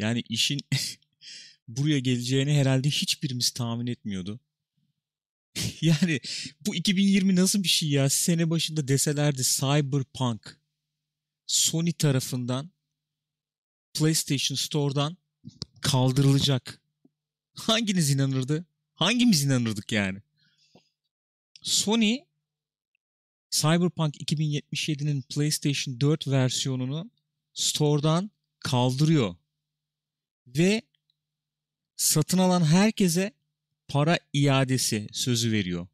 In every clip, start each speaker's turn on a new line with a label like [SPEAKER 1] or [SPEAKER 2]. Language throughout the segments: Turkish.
[SPEAKER 1] Yani işin buraya geleceğini herhalde hiçbirimiz tahmin etmiyordu. yani bu 2020 nasıl bir şey ya? Sene başında deselerdi Cyberpunk Sony tarafından PlayStation Store'dan kaldırılacak. Hanginiz inanırdı? Hangimiz inanırdık yani? Sony Cyberpunk 2077'nin PlayStation 4 versiyonunu store'dan kaldırıyor. Ve satın alan herkese para iadesi sözü veriyor.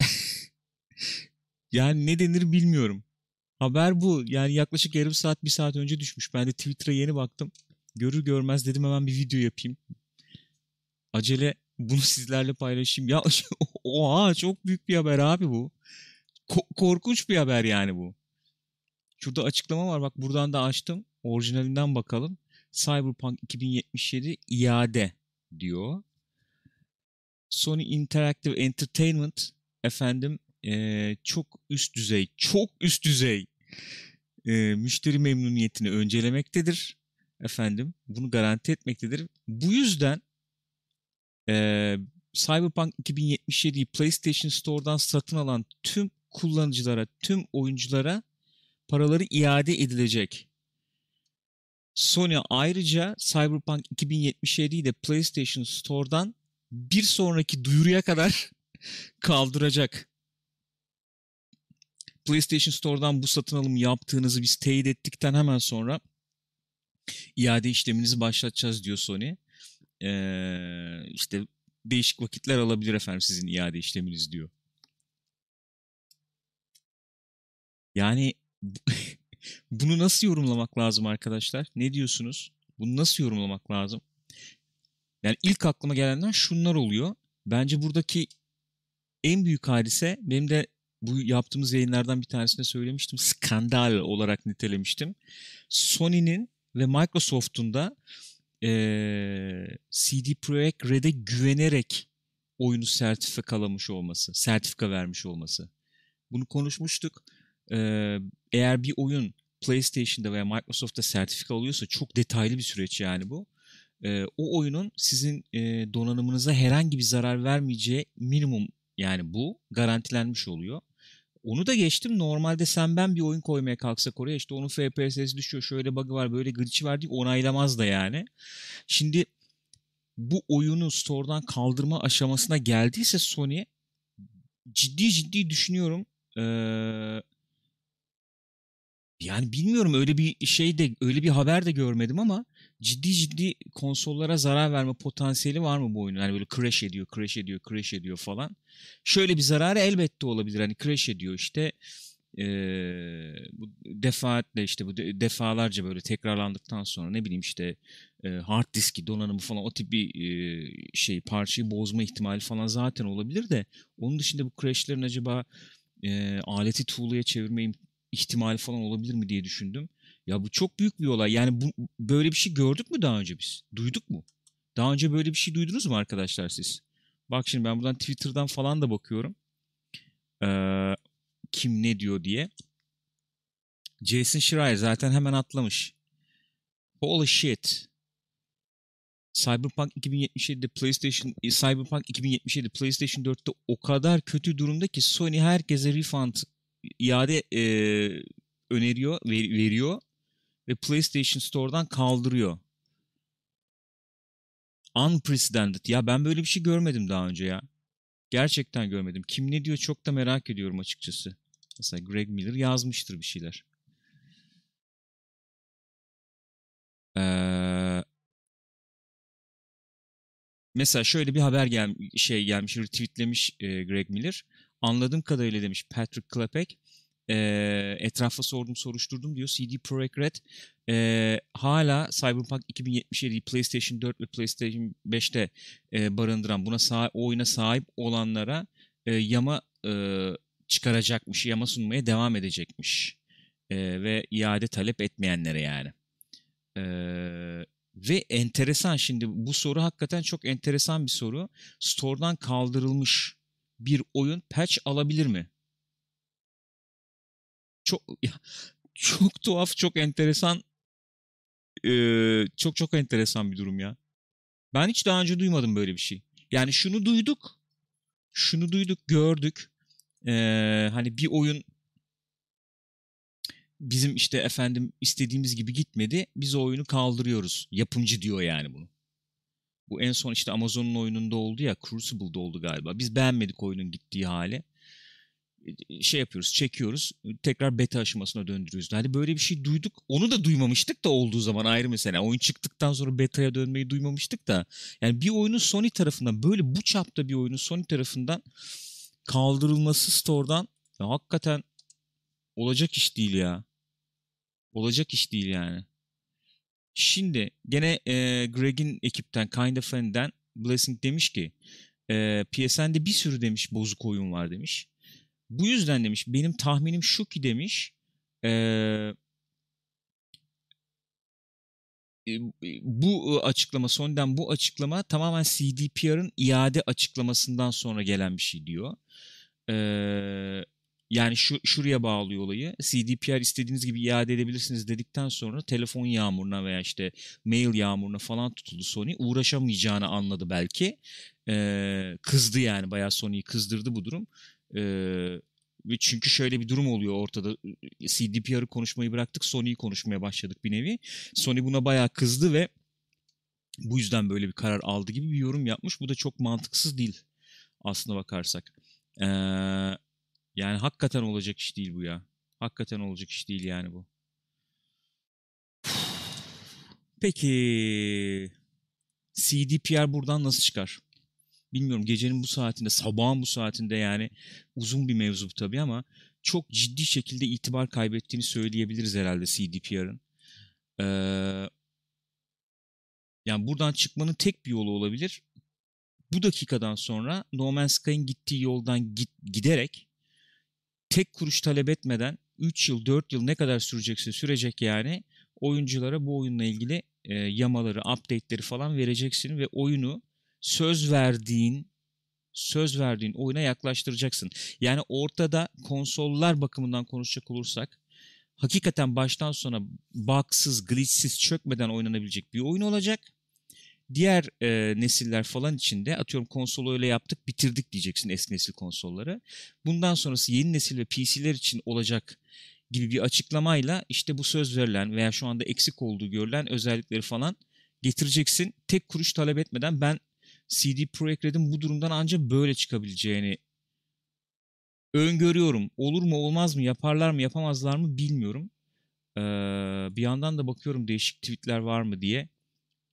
[SPEAKER 1] yani ne denir bilmiyorum. Haber bu. Yani yaklaşık yarım saat bir saat önce düşmüş. Ben de Twitter'a yeni baktım. Görür görmez dedim hemen bir video yapayım. Acele bunu sizlerle paylaşayım. Ya oha çok büyük bir haber abi bu. Ko- korkunç bir haber yani bu. Şurada açıklama var bak buradan da açtım. Orijinalinden bakalım. Cyberpunk 2077 iade diyor. Sony Interactive Entertainment efendim e, çok üst düzey, çok üst düzey e, müşteri memnuniyetini öncelemektedir. Efendim bunu garanti etmektedir. Bu yüzden e, Cyberpunk 2077'yi PlayStation Store'dan satın alan tüm kullanıcılara, tüm oyunculara paraları iade edilecek. Sony ayrıca Cyberpunk 2077'yi de PlayStation Store'dan bir sonraki duyuruya kadar kaldıracak. PlayStation Store'dan bu satın alımı yaptığınızı biz teyit ettikten hemen sonra iade işleminizi başlatacağız diyor Sony. Ee, işte değişik vakitler alabilir efendim sizin iade işleminiz diyor. Yani bunu nasıl yorumlamak lazım arkadaşlar? Ne diyorsunuz? Bunu nasıl yorumlamak lazım? Yani ilk aklıma gelenler şunlar oluyor. Bence buradaki en büyük hadise benim de bu yaptığımız yayınlardan bir tanesinde söylemiştim. Skandal olarak nitelemiştim. Sony'nin ve Microsoft'un da e, CD Projekt Red'e güvenerek oyunu sertifikalamış olması, sertifika vermiş olması. Bunu konuşmuştuk. Eğer bir oyun PlayStation'da veya Microsoft'ta sertifika alıyorsa çok detaylı bir süreç yani bu. O oyunun sizin donanımınıza herhangi bir zarar vermeyeceği minimum yani bu garantilenmiş oluyor. Onu da geçtim. Normalde sen ben bir oyun koymaya kalksak oraya işte onun FPS'si düşüyor. Şöyle bug'ı var böyle glitch'i var diye onaylamaz da yani. Şimdi bu oyunu store'dan kaldırma aşamasına geldiyse Sony ciddi ciddi düşünüyorum. Ee, yani bilmiyorum öyle bir şey de öyle bir haber de görmedim ama ciddi ciddi konsollara zarar verme potansiyeli var mı bu oyunun? Yani böyle crash ediyor, crash ediyor, crash ediyor falan. Şöyle bir zararı elbette olabilir. Hani crash ediyor işte e, bu defaatle işte bu defalarca böyle tekrarlandıktan sonra ne bileyim işte e, hard diski donanımı falan o tip bir e, şey parçayı bozma ihtimali falan zaten olabilir de onun dışında bu crashlerin acaba e, aleti tuğlaya çevirme ihtimali falan olabilir mi diye düşündüm. Ya bu çok büyük bir olay. Yani bu, böyle bir şey gördük mü daha önce biz? Duyduk mu? Daha önce böyle bir şey duydunuz mu arkadaşlar siz? Bak şimdi ben buradan Twitter'dan falan da bakıyorum. Ee, kim ne diyor diye. Jason Schreier zaten hemen atlamış. Holy shit. Cyberpunk 2077'de PlayStation e, Cyberpunk 2077 PlayStation 4'te o kadar kötü durumda ki Sony herkese refund iade e, öneriyor, ver, veriyor ve PlayStation Store'dan kaldırıyor. Unprecedented. Ya ben böyle bir şey görmedim daha önce ya. Gerçekten görmedim. Kim ne diyor çok da merak ediyorum açıkçası. Mesela Greg Miller yazmıştır bir şeyler. Ee, mesela şöyle bir haber gel şey gelmiş, retweetlemiş e, Greg Miller. Anladığım kadarıyla demiş Patrick Klepek e, etrafa sordum soruşturdum diyor. CD Projekt Red e, hala Cyberpunk 2077'yi PlayStation 4 ve PlayStation 5'te e, barındıran buna sahip, oyuna sahip olanlara e, yama e, çıkaracakmış, yama sunmaya devam edecekmiş. E, ve iade talep etmeyenlere yani. E, ve enteresan şimdi bu soru hakikaten çok enteresan bir soru. Store'dan kaldırılmış bir oyun patch alabilir mi? çok ya, çok tuhaf, çok enteresan Ee, çok çok enteresan bir durum ya. Ben hiç daha önce duymadım böyle bir şey. Yani şunu duyduk. Şunu duyduk, gördük. Ee, hani bir oyun bizim işte efendim istediğimiz gibi gitmedi. Biz o oyunu kaldırıyoruz. Yapımcı diyor yani bunu. Bu en son işte Amazon'un oyununda oldu ya Crucible'da oldu galiba. Biz beğenmedik oyunun gittiği hali. E, şey yapıyoruz, çekiyoruz. Tekrar beta aşamasına döndürüyoruz. Hani böyle bir şey duyduk. Onu da duymamıştık da olduğu zaman ayrı mesela. Oyun çıktıktan sonra beta'ya dönmeyi duymamıştık da. Yani bir oyunun Sony tarafından böyle bu çapta bir oyunun Sony tarafından kaldırılması store'dan ya hakikaten olacak iş değil ya. Olacak iş değil yani. Şimdi gene e, Greg'in ekipten Kind of Fun'den Blessing demiş ki e, PSN'de bir sürü demiş bozuk oyun var demiş. Bu yüzden demiş benim tahminim şu ki demiş e, bu açıklama Sony'den bu açıklama tamamen CDPR'ın iade açıklamasından sonra gelen bir şey diyor. Ee, yani şu şuraya bağlıyor olayı. CDPR istediğiniz gibi iade edebilirsiniz dedikten sonra telefon yağmuruna veya işte mail yağmuruna falan tutuldu Sony. Uğraşamayacağını anladı belki. Ee, kızdı yani bayağı Sony'yi kızdırdı bu durum. Ee, çünkü şöyle bir durum oluyor ortada. CDPR'ı konuşmayı bıraktık, Sony'yi konuşmaya başladık bir nevi. Sony buna bayağı kızdı ve bu yüzden böyle bir karar aldı gibi bir yorum yapmış. Bu da çok mantıksız değil aslına bakarsak. Ee, yani hakikaten olacak iş değil bu ya. Hakikaten olacak iş değil yani bu. Peki CDPR buradan nasıl çıkar? Bilmiyorum gecenin bu saatinde, sabahın bu saatinde yani uzun bir mevzu tabii ama çok ciddi şekilde itibar kaybettiğini söyleyebiliriz herhalde CDPR'ın. Ee, yani buradan çıkmanın tek bir yolu olabilir. Bu dakikadan sonra No Man's Sky'ın gittiği yoldan git, giderek tek kuruş talep etmeden 3 yıl 4 yıl ne kadar sürecekse sürecek yani oyunculara bu oyunla ilgili e, yamaları, update'leri falan vereceksin ve oyunu söz verdiğin söz verdiğin oyuna yaklaştıracaksın. Yani ortada konsollar bakımından konuşacak olursak hakikaten baştan sona bugsız, glitchsiz, çökmeden oynanabilecek bir oyun olacak diğer e, nesiller falan içinde atıyorum konsolu öyle yaptık bitirdik diyeceksin eski nesil konsolları. Bundan sonrası yeni nesil ve PC'ler için olacak gibi bir açıklamayla işte bu söz verilen veya şu anda eksik olduğu görülen özellikleri falan getireceksin. Tek kuruş talep etmeden ben CD Projekt Red'in bu durumdan ancak böyle çıkabileceğini öngörüyorum. Olur mu olmaz mı yaparlar mı yapamazlar mı bilmiyorum. Ee, bir yandan da bakıyorum değişik tweetler var mı diye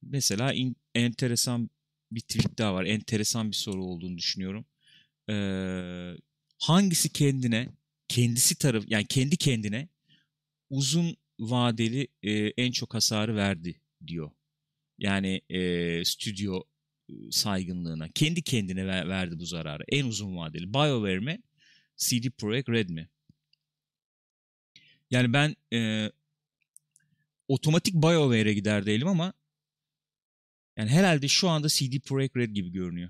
[SPEAKER 1] mesela in, enteresan bir tweet daha var. Enteresan bir soru olduğunu düşünüyorum. Ee, hangisi kendine, kendisi taraf, yani kendi kendine uzun vadeli e, en çok hasarı verdi diyor. Yani e, stüdyo saygınlığına. Kendi kendine ver, verdi bu zararı. En uzun vadeli. BioWare mi? CD Projekt Red mi? Yani ben e, otomatik BioWare'e gider değilim ama yani herhalde şu anda CD Projekt Red gibi görünüyor.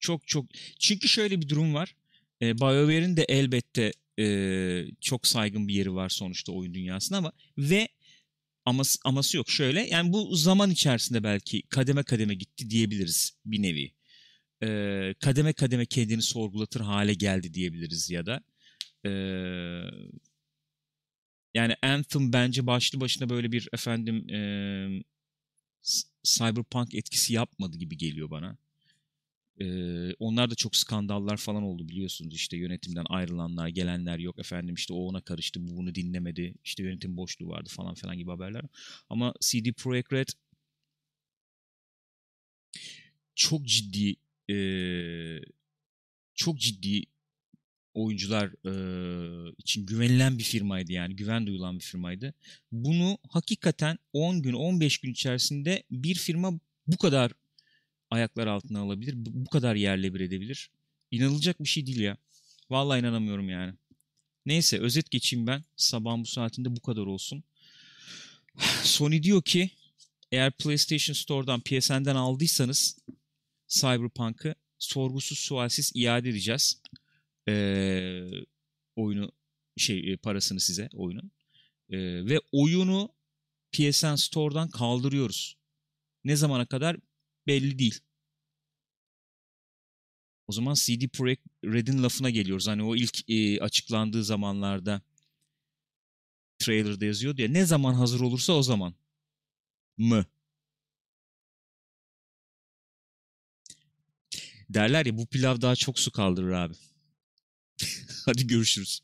[SPEAKER 1] Çok çok. Çünkü şöyle bir durum var. E, BioWare'in de elbette e, çok saygın bir yeri var sonuçta oyun dünyasında ama ve aması, aması yok. Şöyle yani bu zaman içerisinde belki kademe kademe gitti diyebiliriz bir nevi. E, kademe kademe kendini sorgulatır hale geldi diyebiliriz ya da. E, yani Anthem bence başlı başına böyle bir efendim e, cyberpunk etkisi yapmadı gibi geliyor bana. Ee, onlar da çok skandallar falan oldu biliyorsunuz işte yönetimden ayrılanlar gelenler yok efendim işte o ona karıştı bu bunu dinlemedi işte yönetim boşluğu vardı falan falan gibi haberler ama CD Projekt Red çok ciddi e, çok ciddi oyuncular e, için güvenilen bir firmaydı yani güven duyulan bir firmaydı. Bunu hakikaten 10 gün 15 gün içerisinde bir firma bu kadar ayaklar altına alabilir, bu kadar yerle bir edebilir. İnanılacak bir şey değil ya. Vallahi inanamıyorum yani. Neyse özet geçeyim ben. Sabahın bu saatinde bu kadar olsun. Sony diyor ki eğer PlayStation Store'dan PSN'den aldıysanız Cyberpunk'ı sorgusuz sualsiz iade edeceğiz e, oyunu şey parasını size oyunun. E, ve oyunu PSN Store'dan kaldırıyoruz. Ne zamana kadar belli değil. O zaman CD Projekt Red'in lafına geliyoruz. Hani o ilk e, açıklandığı zamanlarda trailer'da yazıyordu ya ne zaman hazır olursa o zaman mı? Derler ya bu pilav daha çok su kaldırır abi. Hadi görüşürüz.